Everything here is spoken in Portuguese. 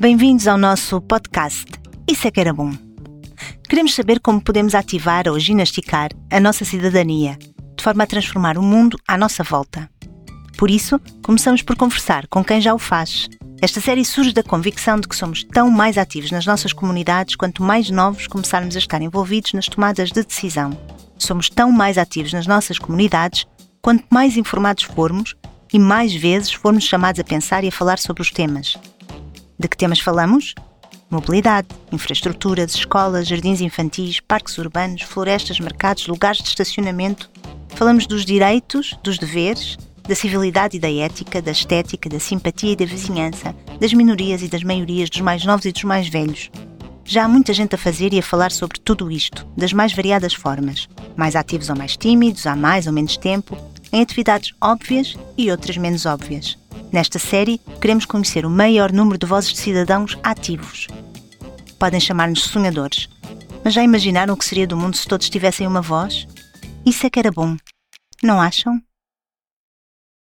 Bem-vindos ao nosso podcast Isso é que era bom. Queremos saber como podemos ativar ou ginasticar a nossa cidadania, de forma a transformar o mundo à nossa volta. Por isso, começamos por conversar com quem já o faz. Esta série surge da convicção de que somos tão mais ativos nas nossas comunidades quanto mais novos começarmos a estar envolvidos nas tomadas de decisão. Somos tão mais ativos nas nossas comunidades quanto mais informados formos e mais vezes formos chamados a pensar e a falar sobre os temas. De que temas falamos? Mobilidade, infraestruturas, escolas, jardins infantis, parques urbanos, florestas, mercados, lugares de estacionamento. Falamos dos direitos, dos deveres, da civilidade e da ética, da estética, da simpatia e da vizinhança, das minorias e das maiorias, dos mais novos e dos mais velhos. Já há muita gente a fazer e a falar sobre tudo isto, das mais variadas formas, mais ativos ou mais tímidos, há mais ou menos tempo, em atividades óbvias e outras menos óbvias. Nesta série, queremos conhecer o maior número de vozes de cidadãos ativos. Podem chamar-nos sonhadores, mas já imaginaram o que seria do mundo se todos tivessem uma voz? Isso é que era bom, não acham?